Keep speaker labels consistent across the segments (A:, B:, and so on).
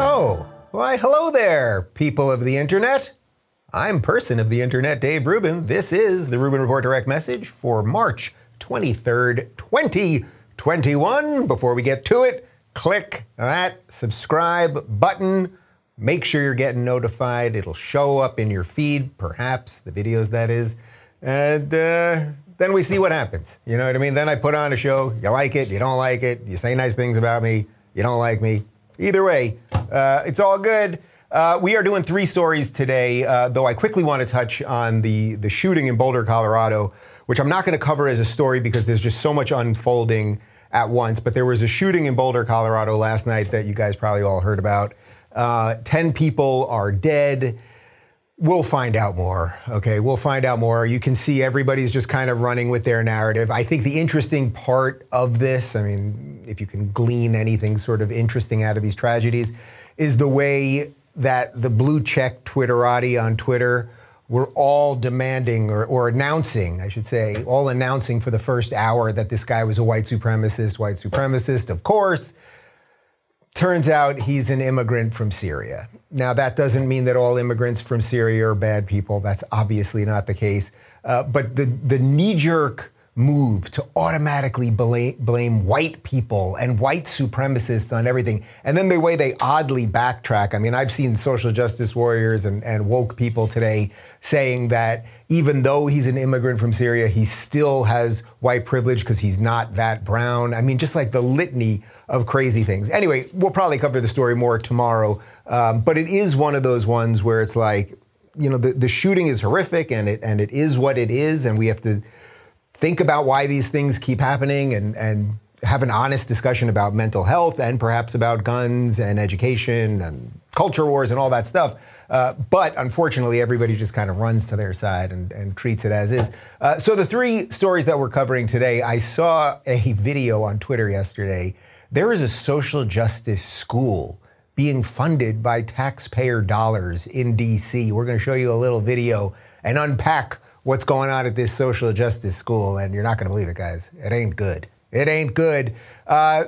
A: Oh, why, hello there, people of the internet. I'm person of the internet, Dave Rubin. This is the Rubin Report Direct Message for March 23rd, 2021. Before we get to it, click that subscribe button. Make sure you're getting notified. It'll show up in your feed, perhaps, the videos that is. And uh, then we see what happens. You know what I mean? Then I put on a show. You like it, you don't like it. You say nice things about me, you don't like me. Either way, uh, it's all good. Uh, we are doing three stories today, uh, though I quickly want to touch on the, the shooting in Boulder, Colorado, which I'm not going to cover as a story because there's just so much unfolding at once. But there was a shooting in Boulder, Colorado last night that you guys probably all heard about. Uh, 10 people are dead. We'll find out more. Okay, we'll find out more. You can see everybody's just kind of running with their narrative. I think the interesting part of this, I mean, if you can glean anything sort of interesting out of these tragedies, is the way that the blue check Twitterati on Twitter were all demanding or, or, announcing, I should say, all announcing for the first hour that this guy was a white supremacist, white supremacist, of course. Turns out he's an immigrant from Syria. Now, that doesn't mean that all immigrants from Syria are bad people. That's obviously not the case. Uh, but the, the knee jerk move to automatically blame, blame, white people and white supremacists on everything. And then the way they oddly backtrack. I mean, I've seen social justice warriors and, and woke people today saying that even though he's an immigrant from Syria, he still has white privilege because he's not that brown. I mean, just like the litany of crazy things. Anyway, we'll probably cover the story more tomorrow. Um, but it is one of those ones where it's like, you know, the, the shooting is horrific and it and it is what it is, and we have to think about why these things keep happening and, and have an honest discussion about mental health and perhaps about guns and education and culture wars and all that stuff. Uh, but unfortunately, everybody just kind of runs to their side and, and treats it as is. Uh, so, the three stories that we're covering today, I saw a video on Twitter yesterday. There is a social justice school being funded by taxpayer dollars in DC. We're going to show you a little video and unpack what's going on at this social justice school, and you're not going to believe it, guys. It ain't good. It ain't good. Uh,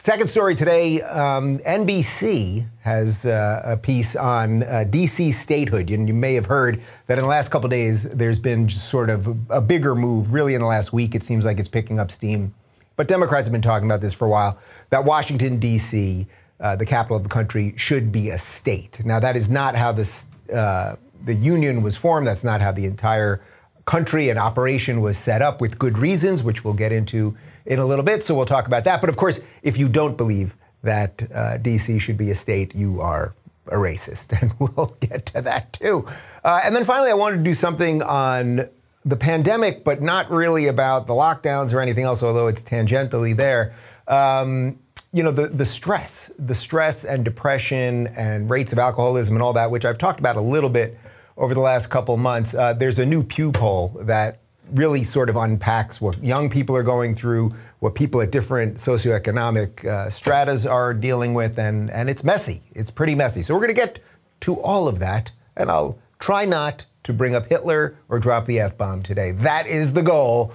A: second story today um, NBC has uh, a piece on uh, DC statehood. And you may have heard that in the last couple days, there's been sort of a bigger move. Really, in the last week, it seems like it's picking up steam. But Democrats have been talking about this for a while that Washington, D.C., uh, the capital of the country, should be a state. Now, that is not how this, uh, the union was formed. That's not how the entire country and operation was set up with good reasons, which we'll get into in a little bit. So we'll talk about that. But of course, if you don't believe that uh, DC should be a state, you are a racist. And we'll get to that too. Uh, and then finally, I wanted to do something on the pandemic, but not really about the lockdowns or anything else, although it's tangentially there. Um, you know, the, the stress, the stress and depression and rates of alcoholism and all that, which I've talked about a little bit over the last couple months. Uh, there's a new Pew poll that really sort of unpacks what young people are going through, what people at different socioeconomic uh, stratas are dealing with, and, and it's messy. It's pretty messy. So we're going to get to all of that, and I'll try not to bring up Hitler or drop the F bomb today. That is the goal.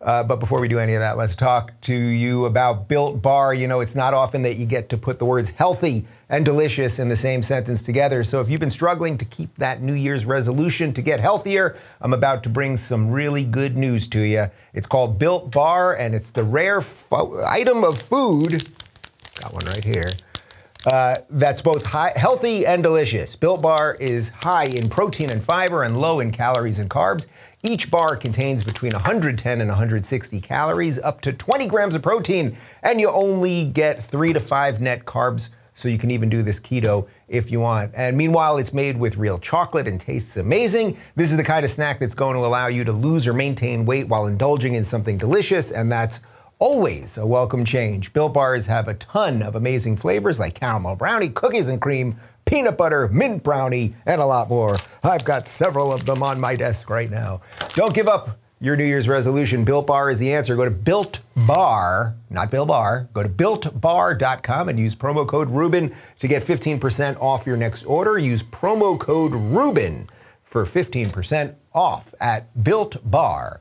A: Uh, but before we do any of that, let's talk to you about Built Bar. You know, it's not often that you get to put the words healthy and delicious in the same sentence together. So if you've been struggling to keep that New Year's resolution to get healthier, I'm about to bring some really good news to you. It's called Built Bar, and it's the rare fo- item of food. Got one right here. Uh, that's both high, healthy and delicious. Built Bar is high in protein and fiber and low in calories and carbs. Each bar contains between 110 and 160 calories, up to 20 grams of protein, and you only get three to five net carbs. So you can even do this keto if you want. And meanwhile, it's made with real chocolate and tastes amazing. This is the kind of snack that's going to allow you to lose or maintain weight while indulging in something delicious, and that's always a welcome change. Built bars have a ton of amazing flavors like caramel brownie, cookies and cream, peanut butter, mint brownie, and a lot more. I've got several of them on my desk right now. Don't give up your New Year's resolution. Built Bar is the answer. Go to Built Bar, not Bill Bar. Go to builtbar.com and use promo code Rubin to get 15% off your next order. Use promo code Rubin for 15% off at builtbar.com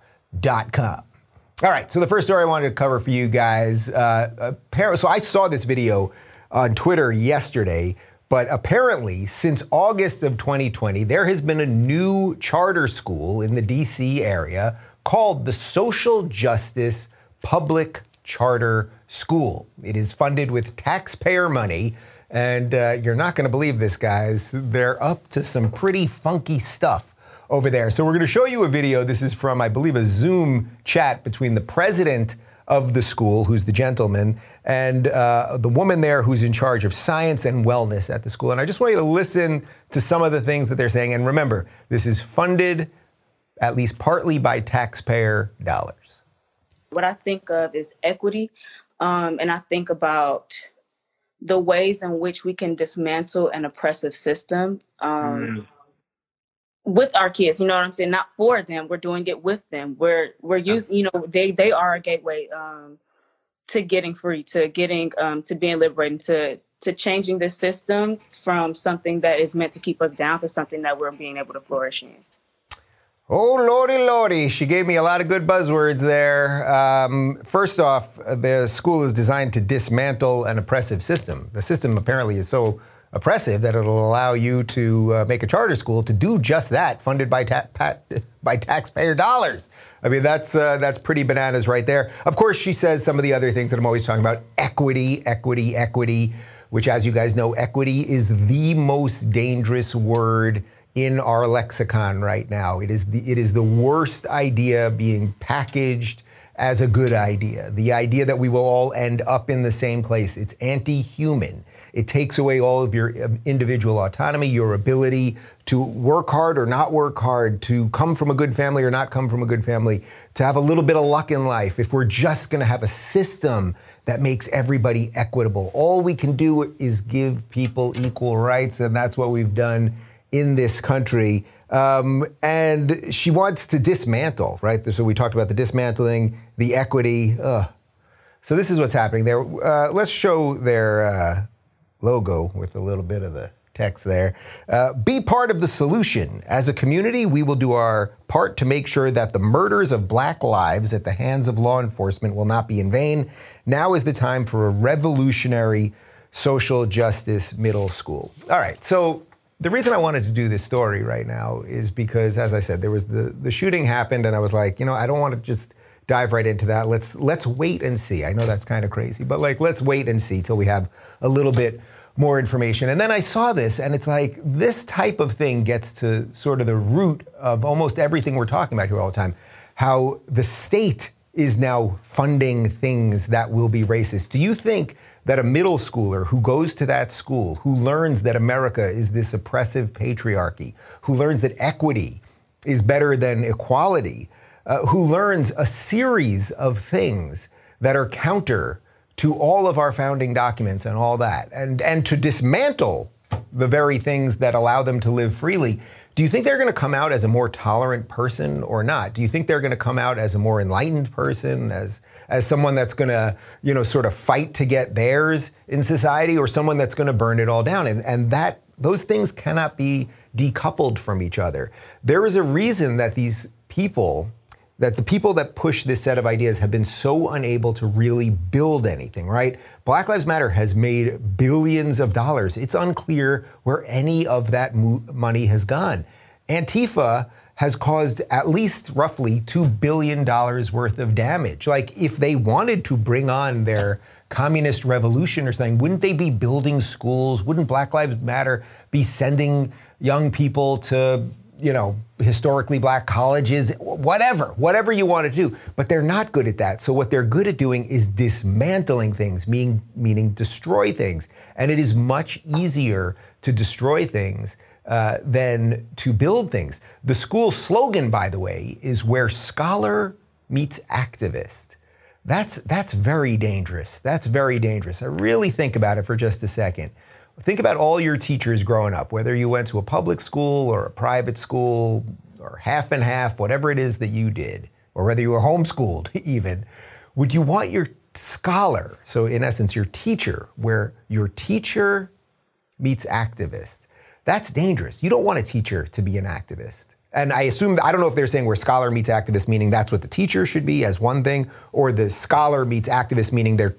A: All right, so the first story I wanted to cover for you guys. Uh, so I saw this video on Twitter yesterday, but apparently, since August of 2020, there has been a new charter school in the DC area called the Social Justice Public Charter School. It is funded with taxpayer money. And uh, you're not going to believe this, guys. They're up to some pretty funky stuff over there. So we're going to show you a video. This is from, I believe, a Zoom chat between the president of the school, who's the gentleman, and uh, the woman there who's in charge of science and wellness at the school. And I just want you to listen to some of the things that they're saying. And remember, this is funded at least partly by taxpayer dollars.
B: What I think of is equity, um, and I think about the ways in which we can dismantle an oppressive system. Um, mm with our kids you know what i'm saying not for them we're doing it with them we're we're using you know they they are a gateway um to getting free to getting um to being liberated to to changing the system from something that is meant to keep us down to something that we're being able to flourish in
A: Oh, lordy, lordy. She gave me a lot of good buzzwords there. Um, first off, the school is designed to dismantle an oppressive system. The system apparently is so oppressive that it'll allow you to uh, make a charter school to do just that, funded by ta- pat- by taxpayer dollars. I mean, that's uh, that's pretty bananas right there. Of course, she says some of the other things that I'm always talking about: equity, equity, equity. Which, as you guys know, equity is the most dangerous word in our lexicon right now. It is the it is the worst idea being packaged as a good idea. The idea that we will all end up in the same place. It's anti-human. It takes away all of your um, individual autonomy, your ability to work hard or not work hard, to come from a good family or not come from a good family, to have a little bit of luck in life. If we're just going to have a system that makes everybody equitable, all we can do is give people equal rights, and that's what we've done in this country. Um, and she wants to dismantle, right? So we talked about the dismantling, the equity. Ugh. So this is what's happening there. Uh, let's show their uh, logo with a little bit of the text there. Uh, be part of the solution. As a community, we will do our part to make sure that the murders of black lives at the hands of law enforcement will not be in vain. Now is the time for a revolutionary social justice middle school. All right, so the reason I wanted to do this story right now is because, as I said, there was the, the shooting happened, and I was like, you know, I don't want to just dive right into that. Let's let's wait and see. I know that's kind of crazy, but like let's wait and see till we have a little bit more information. And then I saw this and it's like this type of thing gets to sort of the root of almost everything we're talking about here all the time. How the state is now funding things that will be racist. Do you think that a middle schooler who goes to that school, who learns that America is this oppressive patriarchy, who learns that equity is better than equality, uh, who learns a series of things that are counter to all of our founding documents and all that, and, and to dismantle the very things that allow them to live freely. Do you think they're going to come out as a more tolerant person or not? Do you think they're going to come out as a more enlightened person, as as someone that's going to, you know, sort of fight to get theirs in society, or someone that's going to burn it all down? And and that those things cannot be decoupled from each other. There is a reason that these people that the people that push this set of ideas have been so unable to really build anything, right? Black Lives Matter has made billions of dollars. It's unclear where any of that mo- money has gone. Antifa has caused at least roughly $2 billion worth of damage. Like, if they wanted to bring on their communist revolution or something, wouldn't they be building schools? Wouldn't Black Lives Matter be sending young people to you know, historically black colleges, whatever, whatever you want to do. But they're not good at that. So what they're good at doing is dismantling things, meaning, meaning destroy things. And it is much easier to destroy things uh, than to build things. The school slogan, by the way, is where scholar meets activist. That's, that's very dangerous. That's very dangerous. I really think about it for just a second. Think about all your teachers growing up, whether you went to a public school or a private school or half and half, whatever it is that you did, or whether you were homeschooled even. Would you want your scholar, so in essence, your teacher, where your teacher meets activist? That's dangerous. You don't want a teacher to be an activist. and I assume I don't know if they're saying where scholar meets activist, meaning that's what the teacher should be as one thing, or the scholar meets activist, meaning they're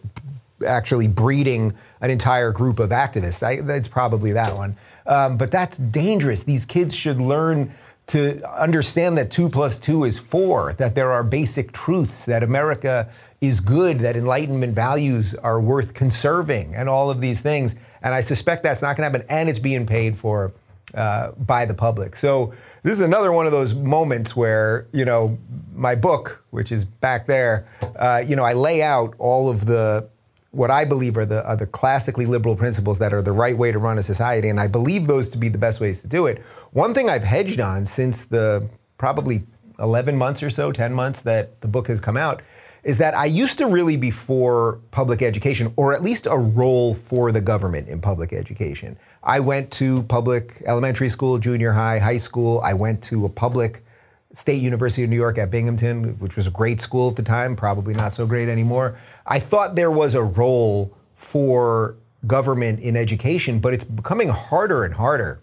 A: actually breeding an entire group of activists. I, that's probably that one. Um, but that's dangerous. These kids should learn to understand that two plus two is four, that there are basic truths, that America is good, that Enlightenment values are worth conserving, and all of these things. And I suspect that's not going to happen, and it's being paid for uh, by the public. So this is another one of those moments where you know my book, which is back there, uh, you know, I lay out all of the what I believe are the, are the classically liberal principles that are the right way to run a society, and I believe those to be the best ways to do it. One thing I've hedged on since the probably 11 months or so, 10 months that the book has come out, is that I used to really be for public education, or at least a role for the government in public education. I went to public elementary school, junior high, high school. I went to a public State University of New York at Binghamton, which was a great school at the time, probably not so great anymore. I thought there was a role for government in education, but it's becoming harder and harder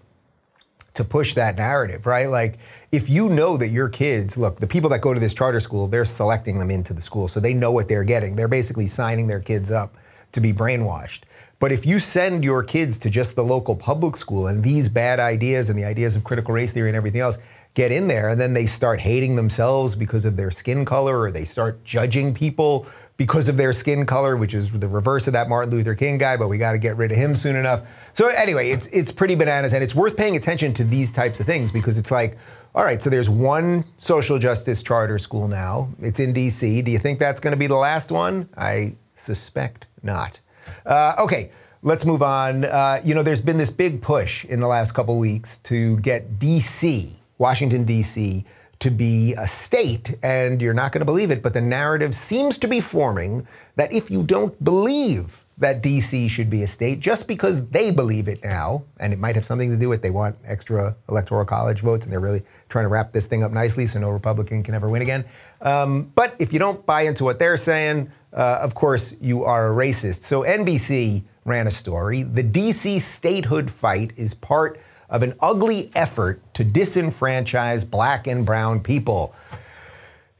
A: to push that narrative, right? Like, if you know that your kids, look, the people that go to this charter school, they're selecting them into the school, so they know what they're getting. They're basically signing their kids up to be brainwashed. But if you send your kids to just the local public school and these bad ideas and the ideas of critical race theory and everything else get in there, and then they start hating themselves because of their skin color, or they start judging people because of their skin color, which is the reverse of that Martin Luther King guy, but we got to get rid of him soon enough. So anyway, it's it's pretty bananas, and it's worth paying attention to these types of things because it's like, all right, so there's one social justice charter school now. It's in D.C. Do you think that's going to be the last one? I suspect not. Uh, okay. Let's move on. Uh, you know, there's been this big push in the last couple weeks to get D.C., Washington, D.C., to be a state, and you're not going to believe it, but the narrative seems to be forming that if you don't believe that DC should be a state, just because they believe it now, and it might have something to do with they want extra electoral college votes, and they're really trying to wrap this thing up nicely so no Republican can ever win again. Um, but if you don't buy into what they're saying, uh, of course you are a racist. So NBC ran a story. The DC statehood fight is part of an ugly effort to disenfranchise black and brown people.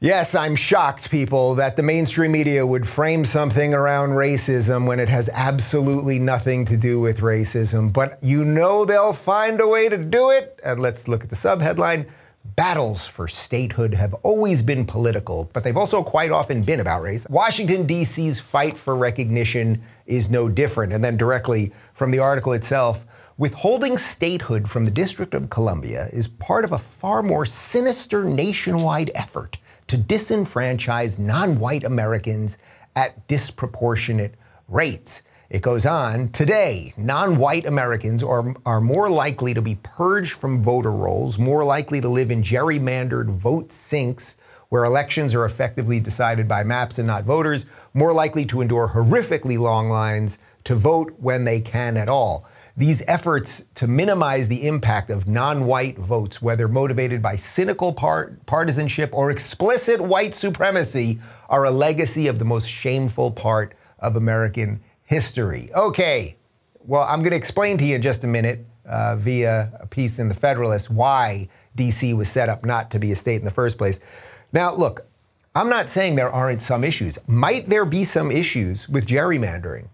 A: Yes, I'm shocked, people, that the mainstream media would frame something around racism when it has absolutely nothing to do with racism. But you know they'll find a way to do it. And let's look at the subheadline. Battles for statehood have always been political, but they've also quite often been about race. Washington, D.C.'s fight for recognition is no different. And then directly from the article itself, Withholding statehood from the District of Columbia is part of a far more sinister nationwide effort to disenfranchise non white Americans at disproportionate rates. It goes on today, non white Americans are, are more likely to be purged from voter rolls, more likely to live in gerrymandered vote sinks where elections are effectively decided by maps and not voters, more likely to endure horrifically long lines to vote when they can at all. These efforts to minimize the impact of non white votes, whether motivated by cynical part- partisanship or explicit white supremacy, are a legacy of the most shameful part of American history. Okay, well, I'm going to explain to you in just a minute uh, via a piece in The Federalist why DC was set up not to be a state in the first place. Now, look, I'm not saying there aren't some issues. Might there be some issues with gerrymandering?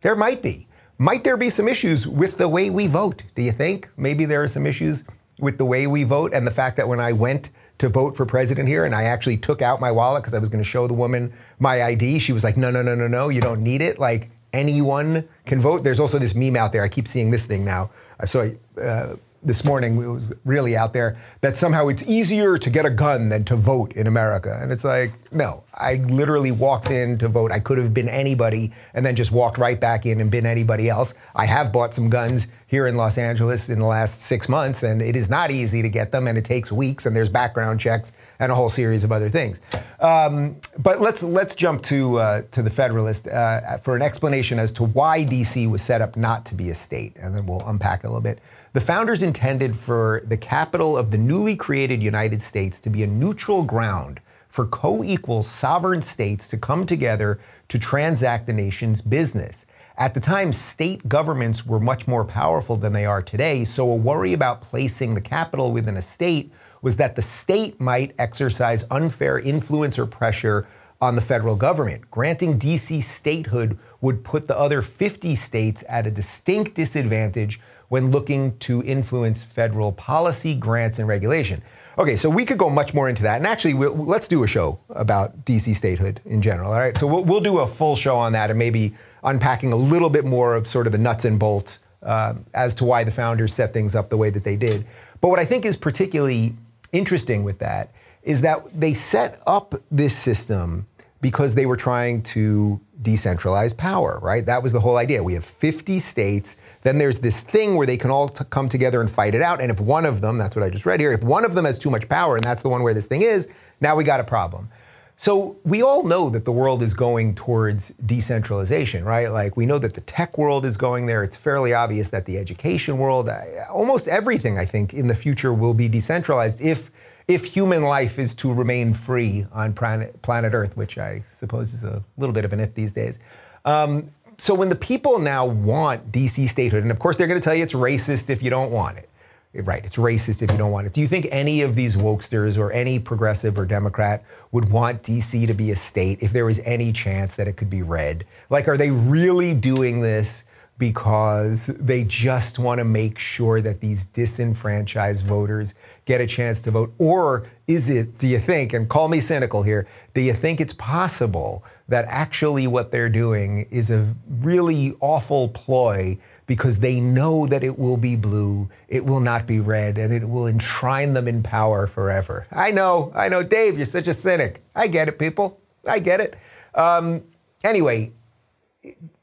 A: There might be. Might there be some issues with the way we vote? Do you think? Maybe there are some issues with the way we vote and the fact that when I went to vote for president here and I actually took out my wallet because I was going to show the woman my ID, she was like, no, no, no, no, no, you don't need it. Like anyone can vote. There's also this meme out there. I keep seeing this thing now. I saw uh, this morning it was really out there that somehow it's easier to get a gun than to vote in America. And it's like, no, I literally walked in to vote. I could have been anybody and then just walked right back in and been anybody else. I have bought some guns here in Los Angeles in the last six months, and it is not easy to get them, and it takes weeks, and there's background checks and a whole series of other things. Um, but let's let's jump to uh, to the Federalist uh, for an explanation as to why DC was set up not to be a state, and then we'll unpack a little bit. The founders intended for the capital of the newly created United States to be a neutral ground for co equal sovereign states to come together to transact the nation's business. At the time, state governments were much more powerful than they are today, so a worry about placing the capital within a state was that the state might exercise unfair influence or pressure on the federal government. Granting DC statehood would put the other 50 states at a distinct disadvantage when looking to influence federal policy, grants, and regulation. Okay, so we could go much more into that. And actually, we'll, let's do a show about DC statehood in general. All right, so we'll, we'll, do a full show on that and maybe unpacking a little bit more of sort of the nuts and bolts uh, as to why the founders set things up the way that they did. But what I think is particularly interesting with that is that they set up this system because they were trying to decentralize power, right? That was the whole idea. We have 50 states. Then there's this thing where they can all t- come together and fight it out. And if one of them, that's what I just read here, if one of them has too much power, and that's the one where this thing is, now we got a problem. So we all know that the world is going towards decentralization, right? Like we know that the tech world is going there. It's fairly obvious that the education world, almost everything, I think, in the future will be decentralized if if human life is to remain free on planet, planet Earth, which I suppose is a little bit of an if these days. Um, so when the people now want DC statehood, and of course they're going to tell you it's racist if you don't want it. Right, it's racist if you don't want it. Do you think any of these wokesters or any progressive or Democrat would want DC to be a state if there was any chance that it could be red? Like, are they really doing this because they just want to make sure that these disenfranchised voters get a chance to vote? Or is it, do you think, and call me cynical here, do you think it's possible that actually what they're doing is a really awful ploy because they know that it will be blue, it will not be red, and it will enshrine them in power forever? I know, I know, Dave, you're such a cynic. I get it, people. I get it. Um, anyway,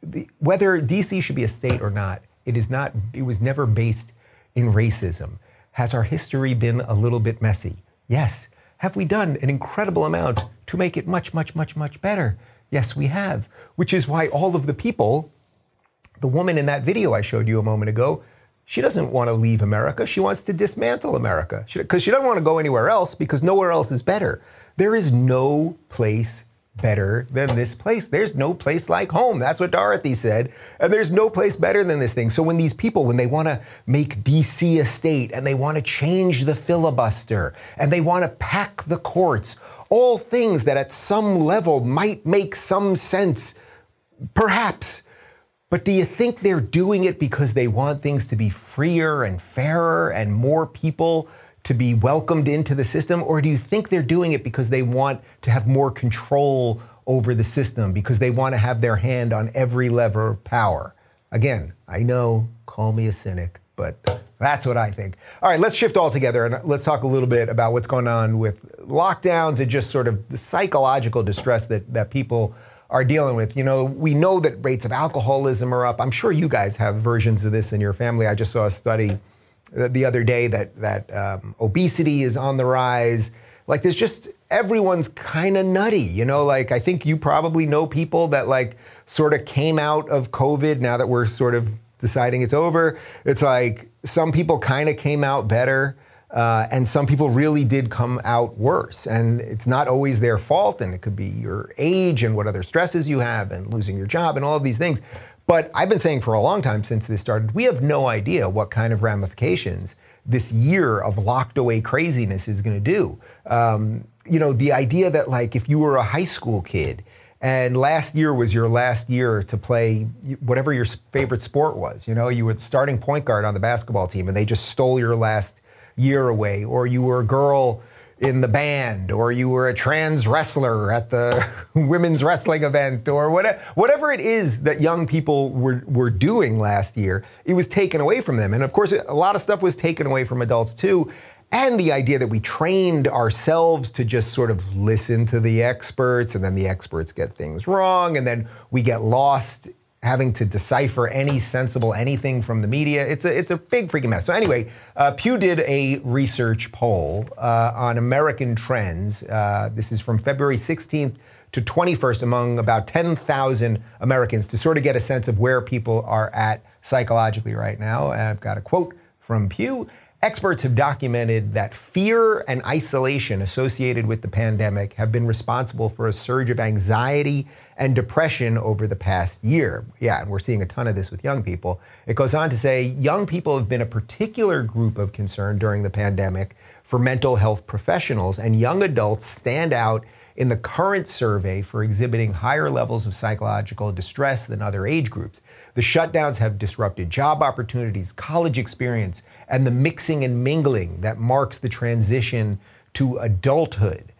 A: the, whether DC should be a state or not, it is not. It was never based in racism. Has our history been a little bit messy? Yes. Have we done an incredible amount to make it much, much, much, much better? Yes, we have. Which is why all of the people, the woman in that video I showed you a moment ago, she doesn't want to leave America. She wants to dismantle America because she, she doesn't want to go anywhere else because nowhere else is better. There is no place better than this place. There's no place like home. That's what Dorothy said. And there's no place better than this thing. So when these people, when they want to make DC a state and they want to change the filibuster and they want to pack the courts, all things that at some level might make some sense, perhaps. But do you think they're doing it because they want things to be freer and fairer and more people to be welcomed into the system? Or do you think they're doing it because they want to have more control over the system, because they want to have their hand on every lever of power? Again, I know, call me a cynic, but that's what I think. All right, let's shift altogether and let's talk a little bit about what's going on with lockdowns and just sort of the psychological distress that, that people are dealing with. You know, we know that rates of alcoholism are up. I'm sure you guys have versions of this in your family. I just saw a study the other day that that um, obesity is on the rise. Like there's just everyone's kind of nutty, you know. Like I think you probably know people that like sort of came out of COVID. Now that we're sort of deciding it's over, it's like some people kind of came out better. Uh, and some people really did come out worse. And it's not always their fault, and it could be your age and what other stresses you have, and losing your job, and all of these things. But I've been saying for a long time since this started, we have no idea what kind of ramifications this year of locked away craziness is going to do. Um, you know, the idea that like if you were a high school kid and last year was your last year to play whatever your favorite sport was, you know, you were the starting point guard on the basketball team and they just stole your last year away, or you were a girl in the band, or you were a trans wrestler at the women's wrestling event, or whatever, whatever it is that young people were, were doing last year, it was taken away from them. And of course, a lot of stuff was taken away from adults too. And the idea that we trained ourselves to just sort of listen to the experts, and then the experts get things wrong, and then we get lost having to decipher any sensible anything from the media. It's a, it's a big freaking mess. So, anyway, uh, Pew did a research poll uh, on American trends. Uh, this is from February 16th to 21st among about 10,000 Americans to sort of get a sense of where people are at psychologically right now. I've got a quote from Pew. Experts have documented that fear and isolation associated with the pandemic have been responsible for a surge of anxiety and depression over the past year. Yeah, and we're seeing a ton of this with young people. It goes on to say young people have been a particular group of concern during the pandemic for mental health professionals, and young adults stand out in the current survey for exhibiting higher levels of psychological distress than other age groups. The shutdowns have disrupted job opportunities, college experience, and the mixing and mingling that marks the transition to adulthood.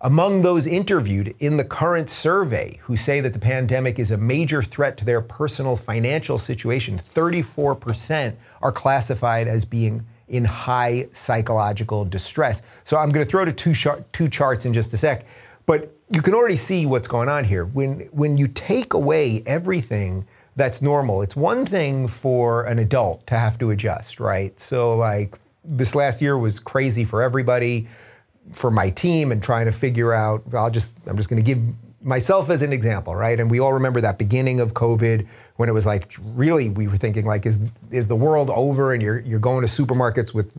A: Among those interviewed in the current survey who say that the pandemic is a major threat to their personal financial situation, 34% are classified as being in high psychological distress. So I'm going to throw to two, two charts in just a sec, but you can already see what's going on here. When, when you take away everything that's normal, it's one thing for an adult to have to adjust, right? So, like, this last year was crazy for everybody for my team and trying to figure out, I'll just, I'm just going to give myself as an example, right? And we all remember that beginning of COVID when it was like really we were thinking like, is is the world over? And you're you're going to supermarkets with,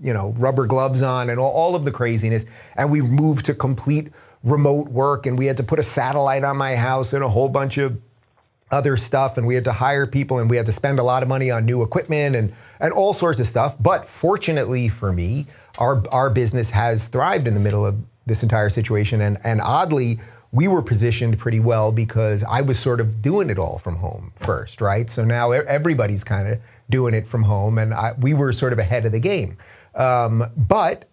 A: you know, rubber gloves on and all, all of the craziness. And we moved to complete remote work, and we had to put a satellite on my house and a whole bunch of other stuff, and we had to hire people, and we had to spend a lot of money on new equipment and and all sorts of stuff. But fortunately for me, our, our business has thrived in the middle of this entire situation. And, and oddly, we were positioned pretty well because I was sort of doing it all from home first, right? So now everybody's kind of doing it from home, and I, we were sort of ahead of the game. Um, but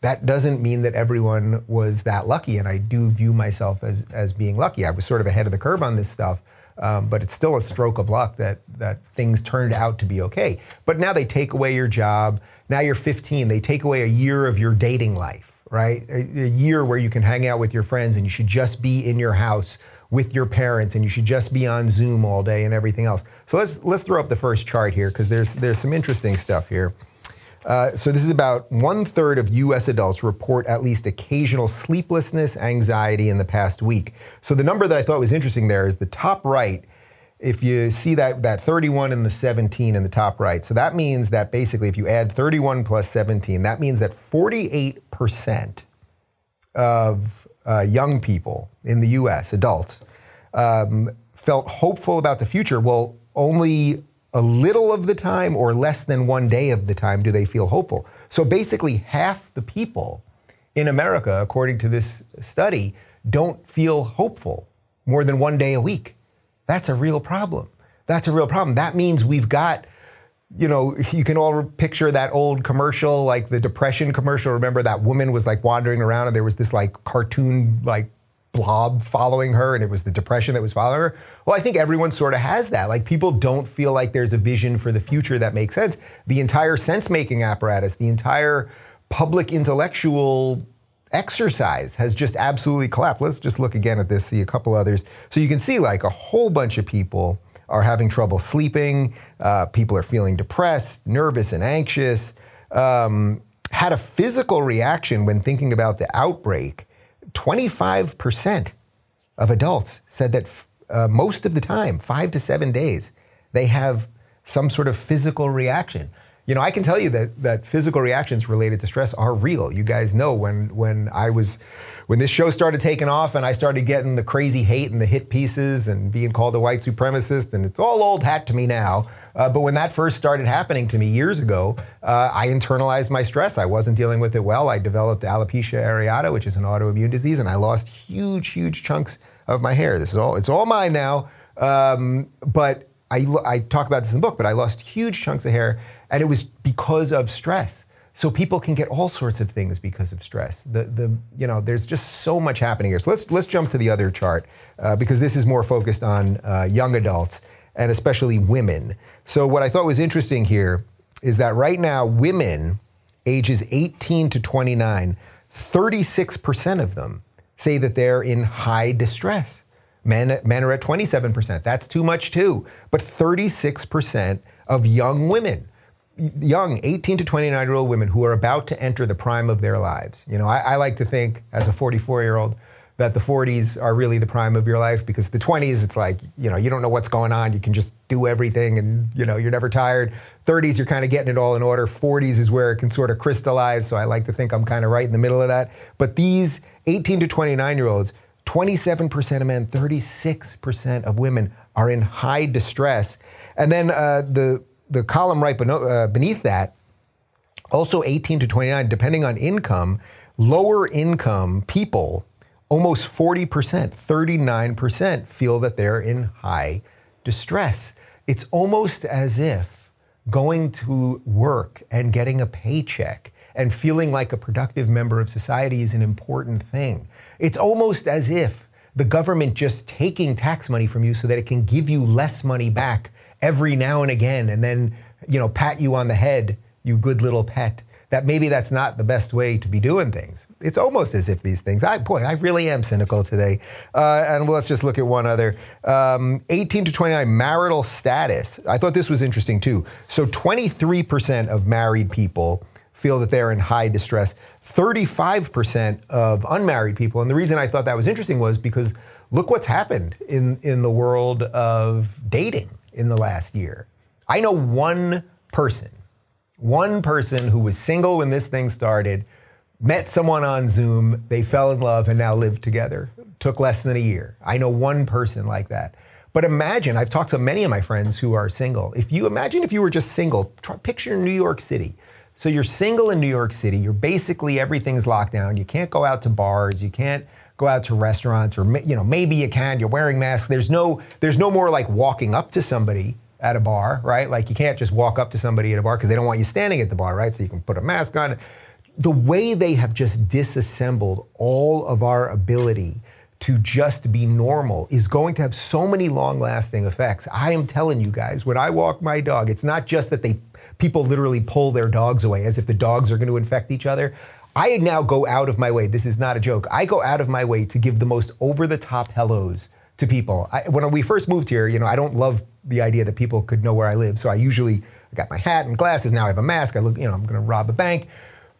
A: that doesn't mean that everyone was that lucky, and I do view myself as as being lucky. I was sort of ahead of the curve on this stuff, um, but it's still a stroke of luck that that things turned out to be okay. But now they take away your job. Now you're 15. They take away a year of your dating life, right? A, a year where you can hang out with your friends and you should just be in your house with your parents and you should just be on Zoom all day and everything else. So let's let's throw up the first chart here because there's there's some interesting stuff here. Uh, so this is about one third of U.S. adults report at least occasional sleeplessness, anxiety in the past week. So the number that I thought was interesting there is the top right if you see that, that 31 and the 17 in the top right, so that means that basically if you add 31 plus 17, that means that 48% of uh, young people in the US, adults, um, felt hopeful about the future. Well, only a little of the time or less than one day of the time do they feel hopeful. So basically, half the people in America, according to this study, don't feel hopeful more than one day a week. That's a real problem. That's a real problem. That means we've got, you know, you can all picture that old commercial, like the Depression commercial. Remember that woman was like wandering around and there was this like cartoon, like blob following her and it was the depression that was following her. Well, I think everyone sort of has that. Like people don't feel like there's a vision for the future that makes sense. The entire sense making apparatus, the entire public intellectual exercise has just absolutely collapsed. Let's just look again at this, see a couple others. So you can see like a whole bunch of people are having trouble sleeping. Uh, people are feeling depressed, nervous, and anxious. Um, had a physical reaction when thinking about the outbreak. 25% of adults said that uh, most of the time, five to seven days, they have some sort of physical reaction you know, I can tell you that that physical reactions related to stress are real. You guys know when when I was when this show started taking off and I started getting the crazy hate and the hit pieces and being called a white supremacist and it's all old hat to me now. Uh, but when that first started happening to me years ago, uh, I internalized my stress. I wasn't dealing with it well. I developed alopecia areata, which is an autoimmune disease, and I lost huge, huge chunks of my hair. This is all it's all mine now. Um, but I, I talk about this in the book, but I lost huge chunks of hair and it was because of stress. So people can get all sorts of things because of stress. The, the, you know, there's just so much happening here. So let's, let's jump to the other chart uh, because this is more focused on uh, young adults and especially women. So what I thought was interesting here is that right now, women ages 18 to 29, 36% of them say that they're in high distress. Men, men are at 27%. That's too much too. But 36% of young women young 18 to 29 year old women who are about to enter the prime of their lives. You know, I, I like to think as a 44 year old that the 40s are really the prime of your life because the 20s it's like you know you don't know what's going on. You can just do everything and you know you're never tired. 30s you're kind of getting it all in order. 40s is where it can sort of crystallize so i like to think i'm kind of right in the middle of that. But these 18 to 29 year olds 27% of men 36% of women are in high distress. And then uh, the the column right uh, beneath that Also, 18 to 29, depending on income, lower income people, almost 40%, 39% feel that they're in high distress. It's almost as if going to work and getting a paycheck and feeling like a productive member of society is an important thing. It's almost as if the government just taking tax money from you so that it can give you less money back every now and again and then, you know, pat you on the head, you good little pet. That maybe that's not the best way to be doing things. It's almost as if these things. I boy, I really am cynical today. Uh, and let's just look at one other. Um, 18 to 29 marital status. I thought this was interesting too. So 23% of married people feel that they're in high distress. 35% of unmarried people, and the reason I thought that was interesting was because look what's happened in, in the world of dating in the last year. I know one person, one person who was single when this thing started, met someone on Zoom, they fell in love, and now live together. Took less than a year. I know one person like that. But imagine, I've talked to many of my friends who are single. If you imagine if you were just single, try, picture New York City. So you're single in New York City. You're basically everything's locked down. You can't go out to bars. You can't go out to restaurants, or you know maybe you can. You're wearing masks. There's no there's no more like walking up to somebody at a bar, right? Like you can't just walk up to somebody at a bar because they don't want you standing at the bar, right? So you can put a mask on. The way they have just disassembled all of our ability to just be normal is going to have so many long lasting effects. I am telling you guys, when I walk my dog, it's not just that they people literally pull their dogs away as if the dogs are going to infect each other. I now go out of my way. This is not a joke. I go out of my way to give the most over the top hellos to people. I, when we first moved here, you know, I don't love the idea that people could know where I live. So I usually I got my hat and glasses. Now I have a mask. I look, you know, I'm going to rob a bank.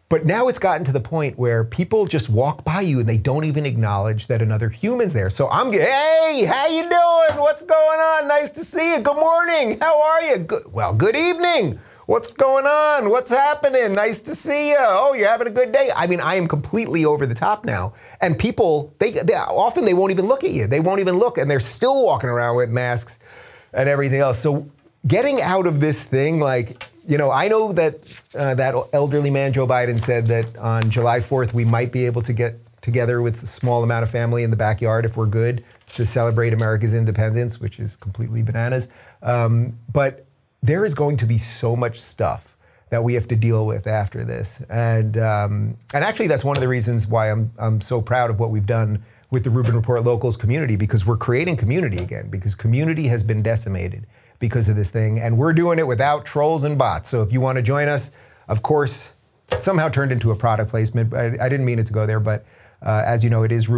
A: But now it's gotten to the point where people just walk by you and they don't even acknowledge that another human's there. So I'm, hey, how you doing? What's going on? Nice to see you. Good morning. How are you? Good, well, good evening. What's going on? What's happening? Nice to see you. Oh, you're having a good day. I mean, I am completely over the top now. And people, they, they often they won't even look at you. They won't even look, and they're still walking around with masks and everything else. So getting out of this thing, like you know, I know that uh, that elderly man, Joe Biden, said that on July 4th we might be able to get together with a small amount of family in the backyard if we're good to celebrate America's independence, which is completely bananas. Um, but there is going to be so much stuff that we have to deal with after this, and um, and actually that's one of the reasons why I'm I'm so proud of what we've done with the Rubin Report Locals community because we're creating community again because community has been decimated because of this thing. And we're doing it without trolls and bots. So if you want to join us, of course, somehow turned into a product placement. I, I didn't mean it to go there, but uh, as you know, it is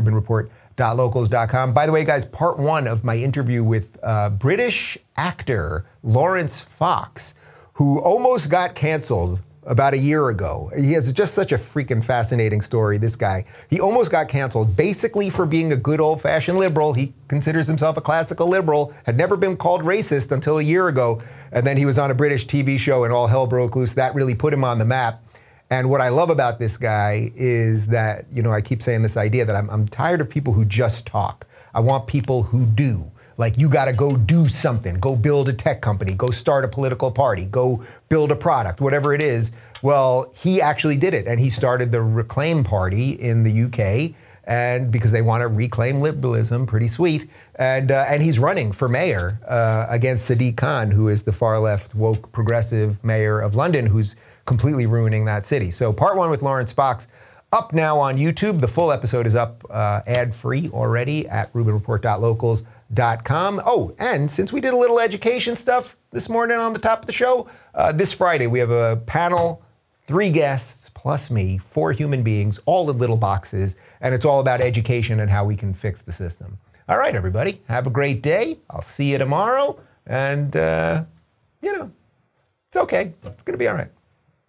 A: RubinReport.locals.com. By the way, guys, part one of my interview with uh, British actor Laurence Fox, who almost got canceled about a year ago. He has just such a freaking fascinating story, this guy. He almost got canceled basically for being a good old fashioned liberal. He considers himself a classical liberal, had never been called racist until a year ago. And then he was on a British TV show and all hell broke loose. That really put him on the map. And what I love about this guy is that, you know, I keep saying this idea that I'm, I'm tired of people who just talk. I want people who do. Like you got to go do something, go build a tech company, go start a political party, go build a product, whatever it is. Well, he actually did it, and he started the Reclaim Party in the UK, and because they want to reclaim liberalism, pretty sweet. And uh, and he's running for mayor uh, against Sadiq Khan, who is the far left woke progressive mayor of London, who's completely ruining that city. So part one with Laurence Fox up now on YouTube. The full episode is up uh, ad free already at RubinReport.locals.com com. Oh, and since we did a little education stuff this morning on the top of the show, uh, this Friday we have a panel, three guests plus me, four human beings, all in little boxes, and it's all about education and how we can fix the system. All right, everybody, have a great day. I'll see you tomorrow, and uh, you know, it's okay. It's gonna be all right.